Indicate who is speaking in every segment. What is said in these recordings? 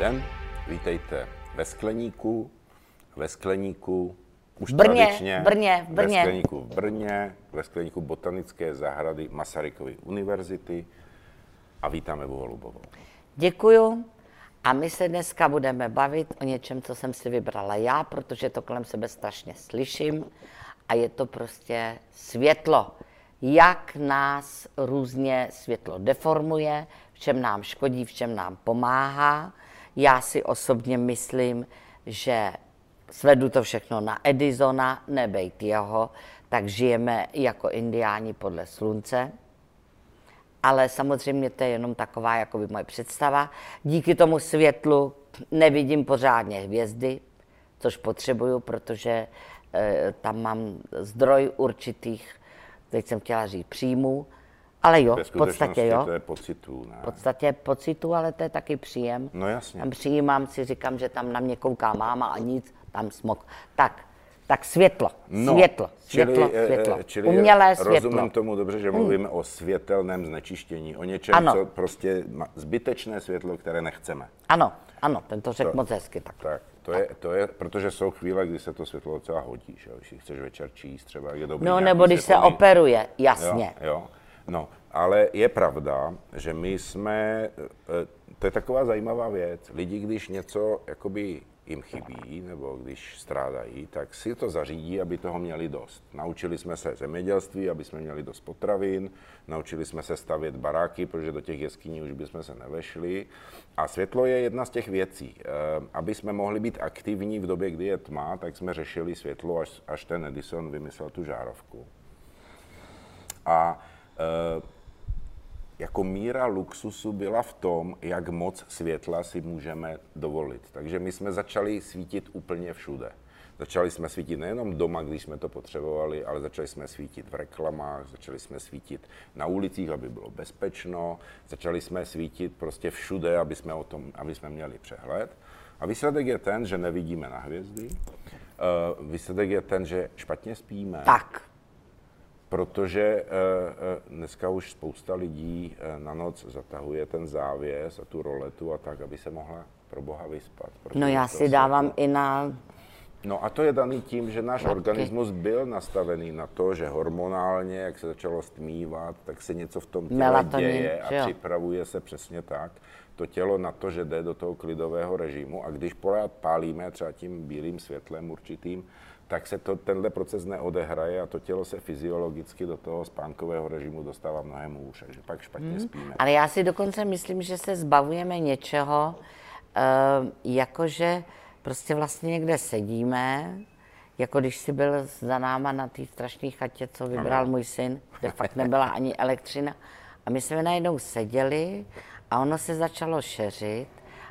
Speaker 1: den, vítejte ve Skleníku, ve Skleníku, už
Speaker 2: Brně,
Speaker 1: tradičně,
Speaker 2: Brně, v Brně.
Speaker 1: ve Skleníku v Brně, ve Skleníku Botanické zahrady Masarykovy univerzity a vítáme Evu Holubovou.
Speaker 2: Děkuju. A my se dneska budeme bavit o něčem, co jsem si vybrala já, protože to kolem sebe strašně slyším. A je to prostě světlo. Jak nás různě světlo deformuje, v čem nám škodí, v čem nám pomáhá. Já si osobně myslím, že svedu to všechno na Edisona, nebejt jeho, tak žijeme jako indiáni podle slunce ale samozřejmě to je jenom taková jakoby moje představa. Díky tomu světlu nevidím pořádně hvězdy, což potřebuju, protože e, tam mám zdroj určitých, teď jsem chtěla říct příjmů, ale jo, v podstatě jo.
Speaker 1: to je pocitů, ne?
Speaker 2: V podstatě pocitu, ale to je taky příjem.
Speaker 1: No jasně.
Speaker 2: Tam přijímám si, říkám, že tam na mě kouká máma a nic, tam smok. Tak, tak světlo,
Speaker 1: No,
Speaker 2: světlo, světlo,
Speaker 1: čili, eh,
Speaker 2: světlo.
Speaker 1: eh, čili
Speaker 2: Umělé světlo. Hmm.
Speaker 1: Rozumím tomu dobře, že mluvíme o světelném znečištění, o něčem,
Speaker 2: Ano.
Speaker 1: co prostě má zbytečné světlo, které nechceme.
Speaker 2: Ano, ano, ten to řekl
Speaker 1: To-
Speaker 2: moc hezky. Tak.
Speaker 1: Tak, to je, to je, protože jsou chvíle, kdy se to světlo docela hodí, že když chceš večer číst, třeba je dobrý
Speaker 2: No nebo když se operuje, jasně.
Speaker 1: Jo, jo. No, ale je pravda, že my jsme, eh, to je taková zajímavá věc, lidi, když něco jakoby jim chybí, nebo když strádají, tak si to zařídí, aby toho měli dost. Naučili jsme se zemědělství, aby jsme měli dost potravin, naučili jsme se stavět baráky, protože do těch jeskyní už bychom se nevešli. A světlo je jedna z těch věcí. Eh, Aby jsme mohli být aktivní v době, kdy je tma, tak jsme řešili světlo, až, až ten Edison vymyslel tu žárovku. A jako míra luxusu byla v tom, jak moc světla si můžeme dovolit. Takže my jsme začali svítit úplně všude. Začali jsme svítit nejenom doma, když jsme to potřebovali, ale začali jsme svítit v reklamách, začali jsme svítit na ulicích, aby bylo bezpečno, začali jsme svítit prostě všude, aby jsme, o tom, aby jsme měli přehled. A výsledek je ten, že nevidíme na hvězdy, e, výsledek je ten, že špatně spíme,
Speaker 2: Tak,
Speaker 1: Protože eh, eh, dneska už spousta lidí eh, na noc zatahuje ten závěs a tu roletu a tak, aby se mohla pro boha vyspat.
Speaker 2: no já
Speaker 1: to
Speaker 2: si dávám i na...
Speaker 1: No a to je daný tím, že náš
Speaker 2: Matky.
Speaker 1: organismus byl nastavený na to, že hormonálně, jak se začalo stmívat, tak se něco v tom těle
Speaker 2: Melatonin,
Speaker 1: děje a
Speaker 2: jo?
Speaker 1: připravuje se přesně tak to tělo na to, že jde do toho klidového režimu a když pořád pálíme třeba tím bílým světlem určitým, tak se to, tenhle proces neodehraje a to tělo se fyziologicky do toho spánkového režimu dostává mnohem hůř, takže pak špatně
Speaker 2: Hmm.
Speaker 1: spíme.
Speaker 2: Ale já si dokonce myslím, že se zbavujeme něčeho, eh, jakože prostě vlastně někde sedíme, jako když si byl za náma na té strašné chatě, co vybral můj syn, kde fakt nebyla ani elektřina. A my jsme najednou seděli a ono se začalo šeřit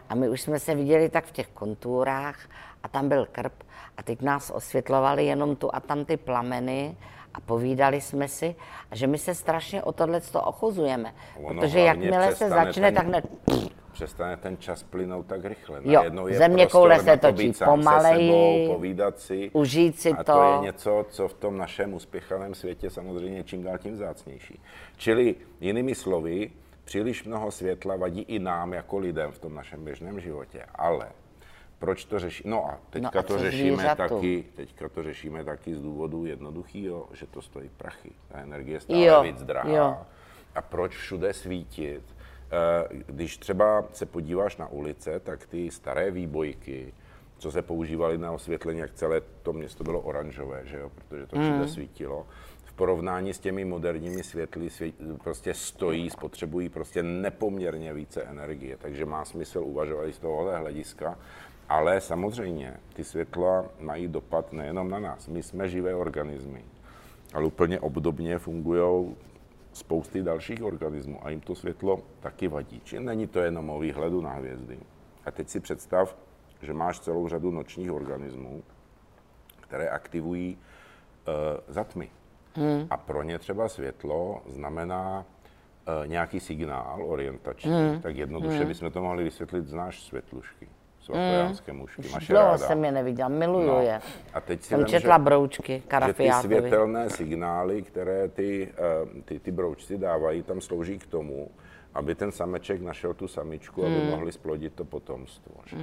Speaker 2: a my už jsme se viděli tak v těch konturách a tam byl krb a teď nás osvětlovali jenom tu a tam ty plameny a povídali jsme si, a že my se strašně o tohle ochuzujeme.
Speaker 1: Ono
Speaker 2: Protože jakmile se začne,
Speaker 1: ten-
Speaker 2: tak ne...
Speaker 1: Přestane ten čas plynout tak rychle.
Speaker 2: Jo,
Speaker 1: Najednou je
Speaker 2: země koule se
Speaker 1: to
Speaker 2: točí pomaleji,
Speaker 1: se sebou, povídat si.
Speaker 2: užít si
Speaker 1: a
Speaker 2: to.
Speaker 1: to je něco, co v tom našem uspěchaném světě samozřejmě čím dál tím vzácnější. Čili jinými slovy, příliš mnoho světla vadí i nám jako lidem v tom našem běžném životě. Ale proč to řeší? No a teďka
Speaker 2: No a
Speaker 1: to řešíme
Speaker 2: zvířatu?
Speaker 1: taky, teďka to řešíme taky z důvodu jednoduchého, že to stojí prachy. Ta energie je stále
Speaker 2: Jo,
Speaker 1: víc drahá.
Speaker 2: jo.
Speaker 1: A proč všude svítit? Eh, Když třeba se podíváš na ulice, tak ty staré výbojky, co se používaly na osvětlení, jak celé to město bylo oranžové, že jo? protože to všude svítilo. Porovnání s těmi moderními světly svět, prostě stojí, spotřebují prostě nepoměrně více energie, takže má smysl uvažovat i z tohohle hlediska. Ale samozřejmě ty světla mají dopad nejenom na nás. My jsme živé organismy, ale úplně obdobně fungují spousty dalších organismů a jim to světlo taky vadí. Či není to jenom o výhledu na hvězdy. A teď si představ, že máš celou řadu nočních organismů, které aktivují e, za tmy. Hmm. A pro ně třeba světlo znamená e, nějaký signál orientační. Hmm. Tak jednoduše hmm. bychom to mohli vysvětlit z náš světlušky. Svatojánské mušky. Máš
Speaker 2: Dlouho
Speaker 1: ráda?
Speaker 2: jsem je neviděla, miluju
Speaker 1: No.
Speaker 2: je.
Speaker 1: A teď si
Speaker 2: Jsem
Speaker 1: vem,
Speaker 2: četla
Speaker 1: že-
Speaker 2: broučky
Speaker 1: že ty
Speaker 2: Karafiákovi.
Speaker 1: světelné signály, které ty, eh, ty, ty broučci dávají, tam slouží k tomu, aby ten sameček našel tu samičku, aby
Speaker 2: Hmm.
Speaker 1: mohli splodit to potomstvo. Že?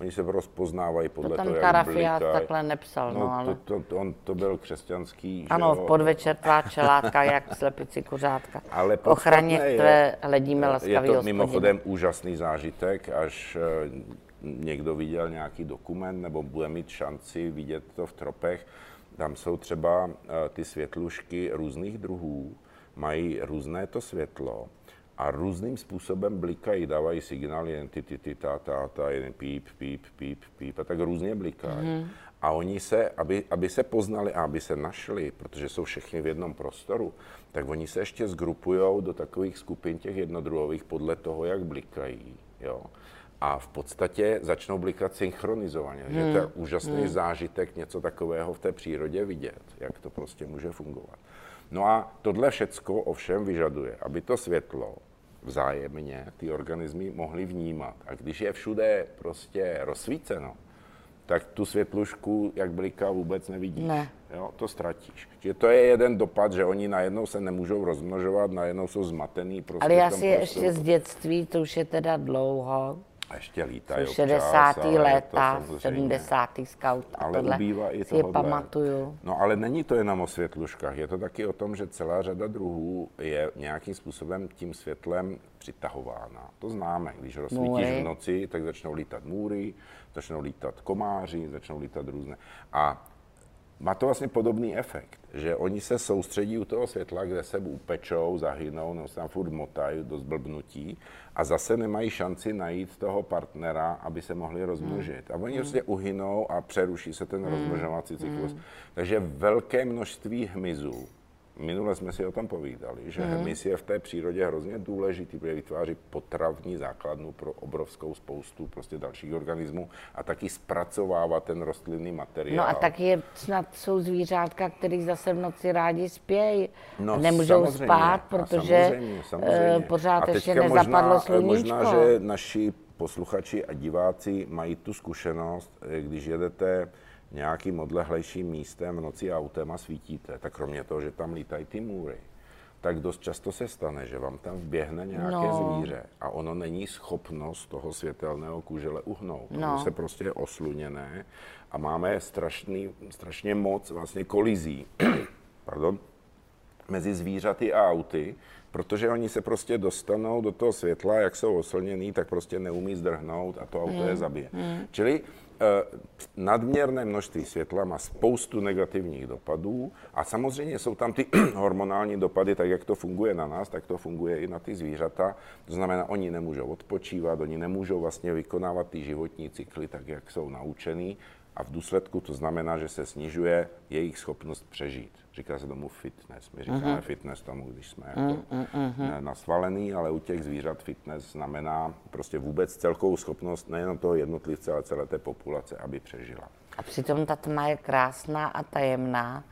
Speaker 1: Oni se rozpoznávají podle
Speaker 2: To tam
Speaker 1: toho, jak
Speaker 2: Karafiát
Speaker 1: blikají.
Speaker 2: takhle nepsal, no, ale-
Speaker 1: to, to, to, on to byl křesťanský, že
Speaker 2: Ano, v podvečer tvá čelátka, jak slepici kuřátka.
Speaker 1: Ale
Speaker 2: ochraně
Speaker 1: je-
Speaker 2: tvé hledíme
Speaker 1: Je
Speaker 2: laskavý
Speaker 1: to mimochodem úžasný zážitek, až eh, někdo viděl nějaký dokument nebo bude mít šanci vidět to v tropech. Tam jsou třeba eh, ty světlušky různých druhů, mají různé to světlo a různým způsobem blikají, dávají signál, jen ty, ty, ty, ta, ta, ta, jeden píp, píp, píp, píp a tak různě blikají. Mm-hmm. A oni se, aby, aby se poznali a aby se našli, protože jsou všichni v jednom prostoru, tak oni se ještě zgrupují do takových skupin těch jednodruhových podle toho, jak blikají. Jo? A v podstatě začnou blikat synchronizovaně. Hmm. Že to je úžasný hmm. zážitek něco takového v té přírodě vidět, jak to prostě může fungovat. No a tohle všecko ovšem vyžaduje, aby to světlo vzájemně ty organismy mohly vnímat. A když je všude prostě rozsvíceno, tak tu světlušku, jak bliká, vůbec nevidíš.
Speaker 2: Ne.
Speaker 1: Jo, to ztratíš. Že to je jeden dopad, že oni najednou se nemůžou rozmnožovat, najednou jsou zmatený. Prostě
Speaker 2: Ale já si
Speaker 1: prostoru.
Speaker 2: ještě z dětství, to už je teda dlouho,
Speaker 1: A ještě lítají
Speaker 2: jsou
Speaker 1: občas,
Speaker 2: 60.
Speaker 1: ale je to
Speaker 2: léta,
Speaker 1: samozřejmě-
Speaker 2: 70. scout a
Speaker 1: Ale
Speaker 2: tohle
Speaker 1: ubývá i
Speaker 2: si pamatuju.
Speaker 1: No ale není to jenom o světluškách, je to taky o tom, že celá řada druhů je nějakým způsobem tím světlem přitahována. To známe, když rozsvítíš v noci, tak začnou lítat můry, začnou lítat komáři, začnou lítat různé. A má to vlastně podobný efekt, že oni se soustředí u toho světla, kde se upečou, zahynou, nebo se tam furt motají do zblbnutí a zase nemají šanci najít toho partnera, aby se mohli rozmnožit. A oni prostě uhynou a přeruší se ten rozmnožovací cyklus. Takže velké množství hmyzů, minule jsme si o tom povídali, že hmyz je v té přírodě hrozně důležitý, protože vytváří potravní základnu pro obrovskou spoustu prostě dalších organismů a taky zpracovává ten rostlinný materiál.
Speaker 2: No a taky je, snad jsou zvířátka, který zase v noci rádi spějí.
Speaker 1: No,
Speaker 2: nemůžou
Speaker 1: samozřejmě,
Speaker 2: spát, protože
Speaker 1: samozřejmě, samozřejmě.
Speaker 2: eh, pořád
Speaker 1: a
Speaker 2: ještě nezapadlo
Speaker 1: možná,
Speaker 2: sluníčko.
Speaker 1: Možná, že naši posluchači a diváci mají tu zkušenost, eh, když jedete nějakým odlehlejším místem v noci autem a svítíte, tak kromě toho, že tam lítají ty můry, tak dost často se stane, že vám tam vběhne nějaké
Speaker 2: No.
Speaker 1: zvíře a ono není schopno z toho světelného kužele uhnout.
Speaker 2: No.
Speaker 1: Ono se prostě je osluněné a máme strašný, strašně moc vlastně kolizí. Pardon mezi zvířaty a auty, protože oni se prostě dostanou do toho světla, jak jsou oslněný, tak prostě neumí zdrhnout a to auto je zabije. Čili eh, nadměrné množství světla má spoustu negativních dopadů a samozřejmě jsou tam ty hormonální dopady, tak jak to funguje na nás, tak to funguje i na ty zvířata. To znamená, oni nemůžou odpočívat, oni nemůžou vlastně vykonávat ty životní cykly tak, jak jsou naučený a v důsledku to znamená, že se snižuje jejich schopnost přežít. Říká se tomu fitness. My říkáme uh-huh. fitness tomu, když jsme jako uh-huh. nasvalený, ale u těch zvířat fitness znamená prostě vůbec celkovou schopnost nejenom toho jednotlivce, ale celé té populace, aby přežila.
Speaker 2: A přitom ta tma je krásná a tajemná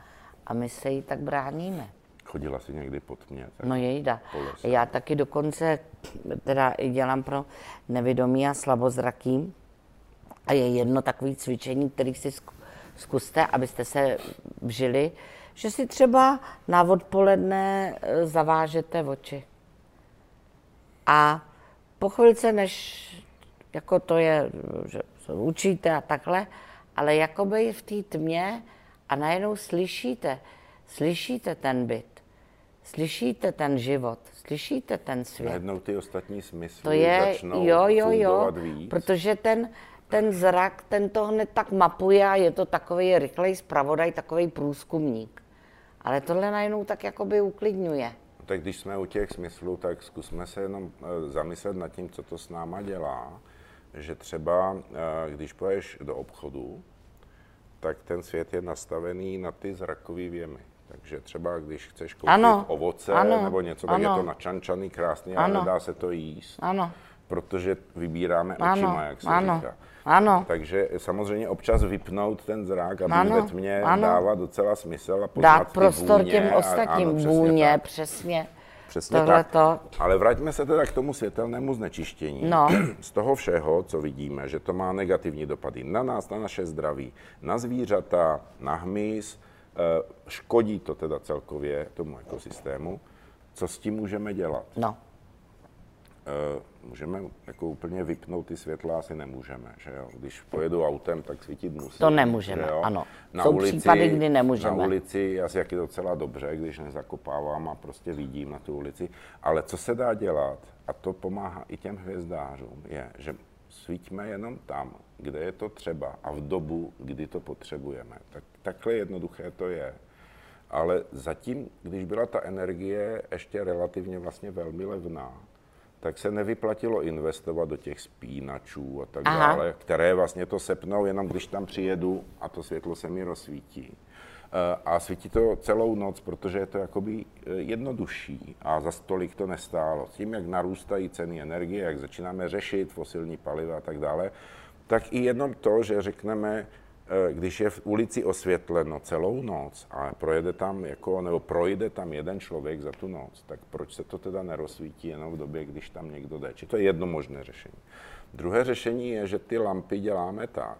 Speaker 2: a my se jí tak bráníme.
Speaker 1: Chodila si někdy pod mě. Tak
Speaker 2: No jejda. Já taky dokonce teda i dělám pro nevědomí a slabozraký. A je jedno takové cvičení, který si zku- zkuste, abyste se vžili, že si třeba na odpoledne eh, zavážete oči. A po chvilce, než jako to je, že se učíte a takhle, ale jakoby v té tmě a najednou slyšíte, slyšíte ten byt, slyšíte ten život, slyšíte ten svět.
Speaker 1: Najednou ty ostatní smysly
Speaker 2: To je,
Speaker 1: začnou
Speaker 2: jo, jo, jo,
Speaker 1: víc.
Speaker 2: protože ten, ten zrak, ten to hned tak mapuje a je to takový rychlej zpravodaj, takový průzkumník. Ale tohle najednou tak jakoby uklidňuje.
Speaker 1: Tak když jsme u těch smyslů, tak zkusme se jenom eh, zamyslet nad tím, co to s náma dělá. Že třeba, eh, když půjdeš do obchodu, tak ten svět je nastavený na ty zrakové věmy. Takže třeba, když chceš koupit
Speaker 2: Ano,
Speaker 1: ovoce
Speaker 2: ano,
Speaker 1: nebo něco, tak je
Speaker 2: ano.
Speaker 1: to načančaný, krásný, ale nedá se to jíst.
Speaker 2: Ano,
Speaker 1: Protože vybíráme
Speaker 2: Ano,
Speaker 1: očima, jak se
Speaker 2: ano,
Speaker 1: říká.
Speaker 2: ano.
Speaker 1: Takže samozřejmě občas vypnout ten zrak, aby
Speaker 2: Ano,
Speaker 1: ve tmě
Speaker 2: ano.
Speaker 1: dává docela smysl a poznat
Speaker 2: dát prostor
Speaker 1: vůně
Speaker 2: těm
Speaker 1: a-
Speaker 2: ostatním,
Speaker 1: ano, přesně
Speaker 2: vůně,
Speaker 1: tak.
Speaker 2: přesně.
Speaker 1: Přesně
Speaker 2: Tohle
Speaker 1: tak.
Speaker 2: to,
Speaker 1: Ale vraťme se teda k tomu světelnému znečištění.
Speaker 2: No.
Speaker 1: Z toho všeho, co vidíme, že to má negativní dopady na nás, na naše zdraví, na zvířata, na hmyz, eh, škodí to teda celkově tomu ekosystému. Co s tím můžeme dělat?
Speaker 2: no.
Speaker 1: Můžeme jako úplně vypnout ty světla, asi nemůžeme, že jo? Když pojedu autem, tak svítit musí.
Speaker 2: To nemůžeme,
Speaker 1: že jo?
Speaker 2: ano.
Speaker 1: Na
Speaker 2: Jsou
Speaker 1: ulici,
Speaker 2: případy, kdy nemůžeme.
Speaker 1: Na ulici asi jak je docela dobře, když nezakopávám a prostě vidím na tu ulici. Ale co se dá dělat, a to pomáhá i těm hvězdářům, je, že svítíme jenom tam, kde je to třeba a v dobu, kdy to potřebujeme. Tak, takhle jednoduché to je. Ale zatím, když byla ta energie ještě relativně vlastně velmi levná, tak se nevyplatilo investovat do těch spínačů a tak
Speaker 2: Aha.
Speaker 1: dále, které vlastně to sepnou jenom když tam přijedu a to světlo se mi rozsvítí. Eh, A svítí to celou noc, protože je to jakoby eh, jednodušší a za tolik to nestálo. S tím, jak narůstají ceny energie, jak začínáme řešit fosilní paliva a tak dále, tak i jenom to, že řekneme, když je v ulici osvětleno celou noc a projede tam jako, nebo projde tam jeden člověk za tu noc, tak proč se to teda nerozsvítí jenom v době, když tam někdo jde? Či to je jedno možné řešení. Druhé řešení je, že ty lampy děláme tak,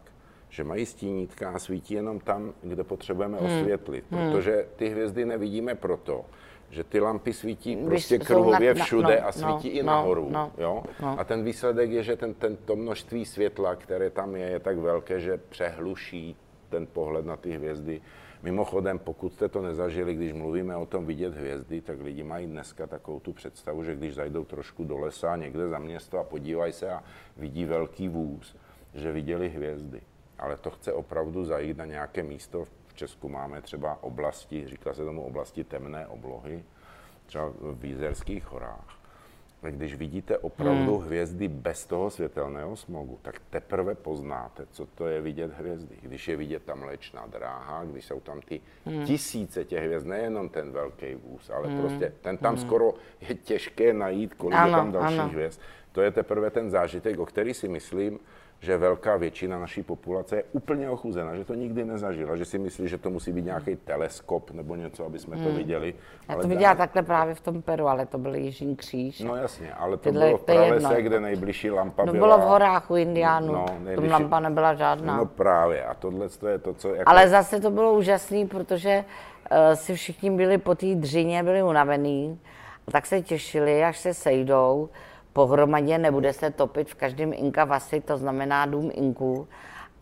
Speaker 1: že mají stínítka a svítí jenom tam, kde potřebujeme
Speaker 2: Hmm.
Speaker 1: osvětlit, protože ty hvězdy nevidíme proto, že ty lampy svítí
Speaker 2: Když
Speaker 1: prostě kruhově
Speaker 2: na-
Speaker 1: všude
Speaker 2: no,
Speaker 1: a svítí
Speaker 2: no,
Speaker 1: i
Speaker 2: no,
Speaker 1: nahoru.
Speaker 2: no,
Speaker 1: jo?
Speaker 2: no.
Speaker 1: A ten výsledek je, že ten, ten, to množství světla, které tam je, je tak velké, že přehluší ten pohled na ty hvězdy. Mimochodem, pokud jste to nezažili, když mluvíme o tom vidět hvězdy, tak lidi mají dneska takovou tu představu, že když zajdou trošku do lesa někde za město a podívají se a vidí velký vůz, že viděli hvězdy. Ale to chce opravdu zajít na nějaké místo. V Česku máme třeba oblasti, říká se tomu oblasti temné oblohy, třeba v Jízerských horách. A Když vidíte opravdu hmm. hvězdy bez toho světelného smogu, tak teprve poznáte, co to je vidět hvězdy. Když je vidět ta mlečná dráha, když jsou tam ty hmm. tisíce těch hvězd, nejenom ten velký vůz, ale hmm. prostě ten tam hmm. skoro je těžké najít, kolik ano, je tam dalších
Speaker 2: ano.
Speaker 1: hvězd. To je teprve ten zážitek, o který si myslím, že velká většina naší populace je úplně ochuzena, že to nikdy nezažila, že si myslí, že to musí být nějaký teleskop nebo něco, aby jsme to viděli.
Speaker 2: Já
Speaker 1: Ale
Speaker 2: to
Speaker 1: dá-
Speaker 2: viděla takhle právě v tom Peru, ale to byl Jižní kříž.
Speaker 1: No jasně, ale to
Speaker 2: Tyhle-
Speaker 1: bylo v
Speaker 2: je
Speaker 1: pralese,
Speaker 2: jedno.
Speaker 1: kde nejbližší lampa
Speaker 2: No
Speaker 1: byla.
Speaker 2: bylo v horách u Indiánů,
Speaker 1: No,
Speaker 2: tam
Speaker 1: nejbližší-
Speaker 2: lampa nebyla žádná.
Speaker 1: No právě, a tohle to je to, co jako...
Speaker 2: Ale zase to bylo úžasné, protože uh, si všichni byli po té dřině, byli unavený, a tak se těšili, až se sejdou, pohromadě nebude se topit v každém Inka vasi, to znamená dům Inků,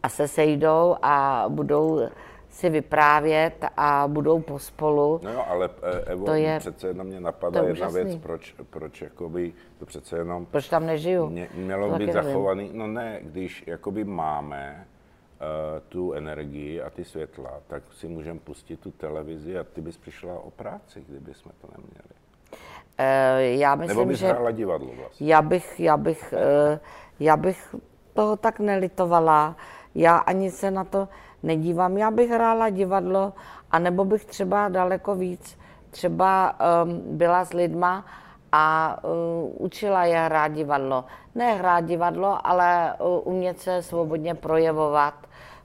Speaker 2: a se sejdou a budou si vyprávět a budou pospolu.
Speaker 1: No jo, ale eh, Evo,
Speaker 2: To je-
Speaker 1: přece jenom mě napadá
Speaker 2: to je
Speaker 1: jedna věc, proč, proč jakoby to přece jenom
Speaker 2: Proč tam nežiju?
Speaker 1: mě, mělo
Speaker 2: To
Speaker 1: být
Speaker 2: taky nevím.
Speaker 1: zachovaný. No ne, když jakoby máme uh, tu energii a ty světla, tak si můžeme pustit tu televizi a ty bys přišla o práci, kdyby jsme to neměli.
Speaker 2: Eh, já
Speaker 1: Nebo
Speaker 2: myslím,
Speaker 1: bys
Speaker 2: že...
Speaker 1: hrála divadlo vlastně.
Speaker 2: Já bych, já bych, eh, já bych toho tak nelitovala. Já ani se na to nedívám. Já bych hrála divadlo, anebo bych třeba daleko víc třeba um, byla s lidma a uh, učila je hrát divadlo. Ne hrát divadlo, ale umět se svobodně projevovat,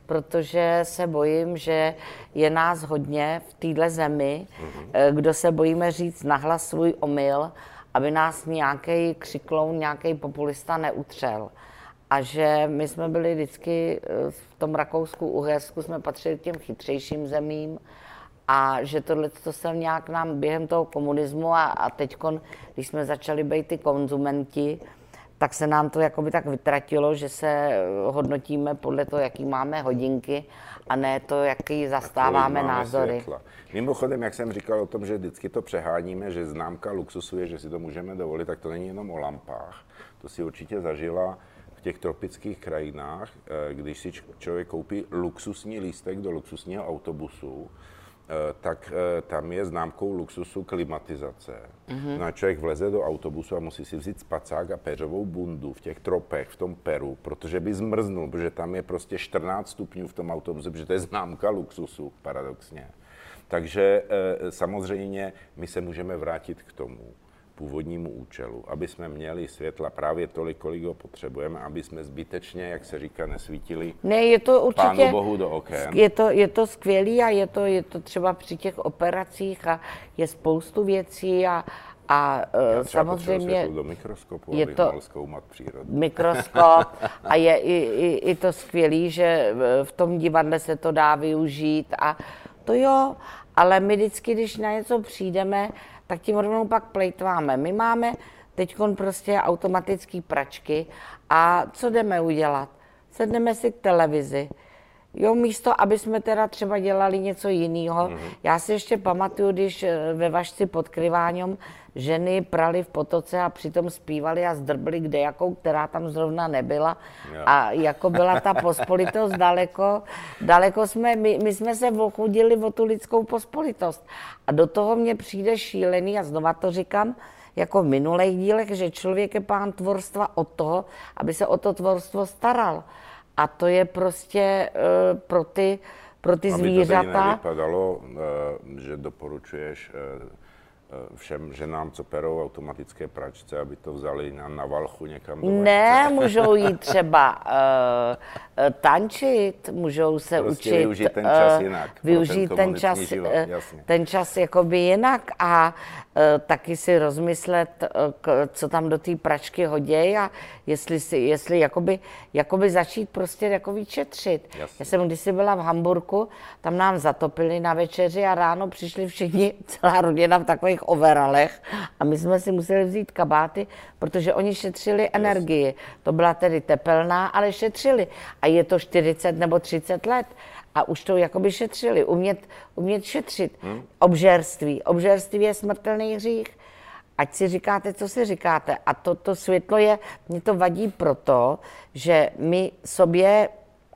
Speaker 2: protože se bojím, že je nás hodně v téhle zemi, eh, kdo se bojíme říct nahlas svůj omyl, aby nás nějaký křikloun, nějaký populista neutřel. A že my jsme byli vždycky eh, v tom Rakousku, Uhersku, jsme patřili k těm chytřejším zemím a že tohle to se nějak nám během toho komunismu a, a teď, když jsme začali být ty konzumenti, tak se nám to jakoby tak vytratilo, že se eh, hodnotíme podle toho, jaký máme hodinky a ne to, jaký zastáváme názory.
Speaker 1: Světla. Mimochodem, jak jsem říkal o tom, že vždycky to přeháníme, že známka luxusu je, že si to můžeme dovolit, tak to není jenom o lampách. To si určitě zažila v těch tropických krajinách, eh, když si člověk koupí luxusní lístek do luxusního autobusu, tak eh, tam je známkou luxusu klimatizace. Mm-hmm. No a člověk vleze do autobusu a musí si vzít spacák a peřovou bundu v těch tropech, v tom Peru, protože by zmrznul, protože tam je prostě 14 stupňů v tom autobuse, protože to je známka luxusu, paradoxně. Takže eh, samozřejmě my se můžeme vrátit k tomu původnímu účelu, aby jsme měli světla právě tolik, kolik ho potřebujeme, aby jsme zbytečně, jak se říká, nesvítili
Speaker 2: Ne, je to určitě...
Speaker 1: Pánu Bohu do oken.
Speaker 2: Je to, je to skvělý a je to, je to třeba při těch operacích a je spoustu věcí a, a
Speaker 1: Já
Speaker 2: eh,
Speaker 1: třeba
Speaker 2: samozřejmě
Speaker 1: do mikroskopu,
Speaker 2: je to-
Speaker 1: zkoumat přírodu.
Speaker 2: mikroskop a je i, i, i to skvělý, že v tom divadle se to dá využít a to jo, ale my vždycky, když na něco přijdeme, tak tím rovnou pak plejtváme. My máme teď prostě automatický pračky a co jdeme udělat? Sedneme si k televizi, Jo, místo, aby jsme teda třeba dělali něco jiného. Mm-hmm. Já si ještě pamatuju, když eh, ve Vašci pod Kryváňom ženy prali v potoce a přitom zpívali a zdrbli kde jakou, která tam zrovna nebyla. Jo. A jako byla ta pospolitost daleko, daleko jsme, my, my jsme se ochudili o tu lidskou pospolitost. A do toho mě přijde šílený, a znova to říkám, jako v minulých dílech, že člověk je pán tvorstva od toho, aby se o to tvorstvo staral. A to je prostě uh, pro ty, pro ty
Speaker 1: Aby
Speaker 2: zvířata.
Speaker 1: Aby to nevypadalo, uh, že doporučuješ uh, všem ženám, co perou automatické pračce, aby to vzali na, na valchu někam do
Speaker 2: Ne, můžou jít třeba uh, tančit, můžou se
Speaker 1: prostě
Speaker 2: učit...
Speaker 1: využít ten čas jinak.
Speaker 2: Využít ten, ten čas,
Speaker 1: život, jasně.
Speaker 2: ten čas jakoby jinak a uh, taky si rozmyslet, uh, k, co tam do té pračky hodí a jestli, si, jestli jakoby, jakoby začít prostě jakoby četřit. Jasně. Já jsem kdysi byla v Hamburku, tam nám zatopili na večeři a ráno přišli všichni, celá rodina v takových těch overalech a my jsme si museli vzít kabáty, protože oni šetřili energii. To byla tedy tepelná, ale šetřili. A je to 40 nebo 30 let a už to jakoby šetřili. Umět, umět šetřit. Hmm. Obžerství. Obžerství je smrtelný hřích. Ať si říkáte, co si říkáte. A to, to světlo je, mě to vadí proto, že my sobě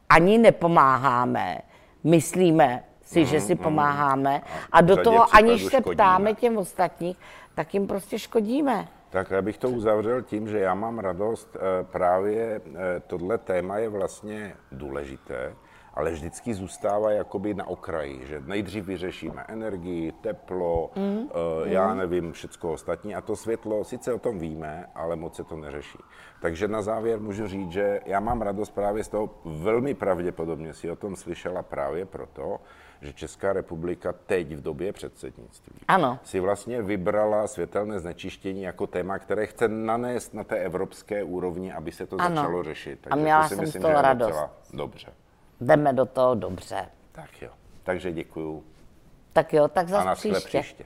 Speaker 2: ani nepomáháme, myslíme, si, že si mm, mm. pomáháme a do toho, aniž se ptáme těm ostatních, tak jim prostě škodíme.
Speaker 1: Tak já bych to uzavřel tím, že já mám radost, eh, právě eh, tohle téma je vlastně důležité, ale vždycky zůstává jakoby na okraji, že nejdřív vyřešíme energii, teplo, mm. já mm. nevím, všecko ostatní a to světlo, sice o tom víme, ale moc se to neřeší. Takže na závěr můžu říct, že já mám radost právě z toho, velmi pravděpodobně si o tom slyšela právě proto, že Česká republika teď v době předsednictví
Speaker 2: ano.
Speaker 1: si vlastně vybrala světelné znečištění jako téma, které chce nanést na té evropské úrovni, aby se to ano. začalo řešit.
Speaker 2: Takže a měla to si jsem myslím, z toho radost.
Speaker 1: Dobře.
Speaker 2: Jdeme do toho dobře.
Speaker 1: Tak jo. Takže děkuju.
Speaker 2: Tak jo, tak zase příště. příště.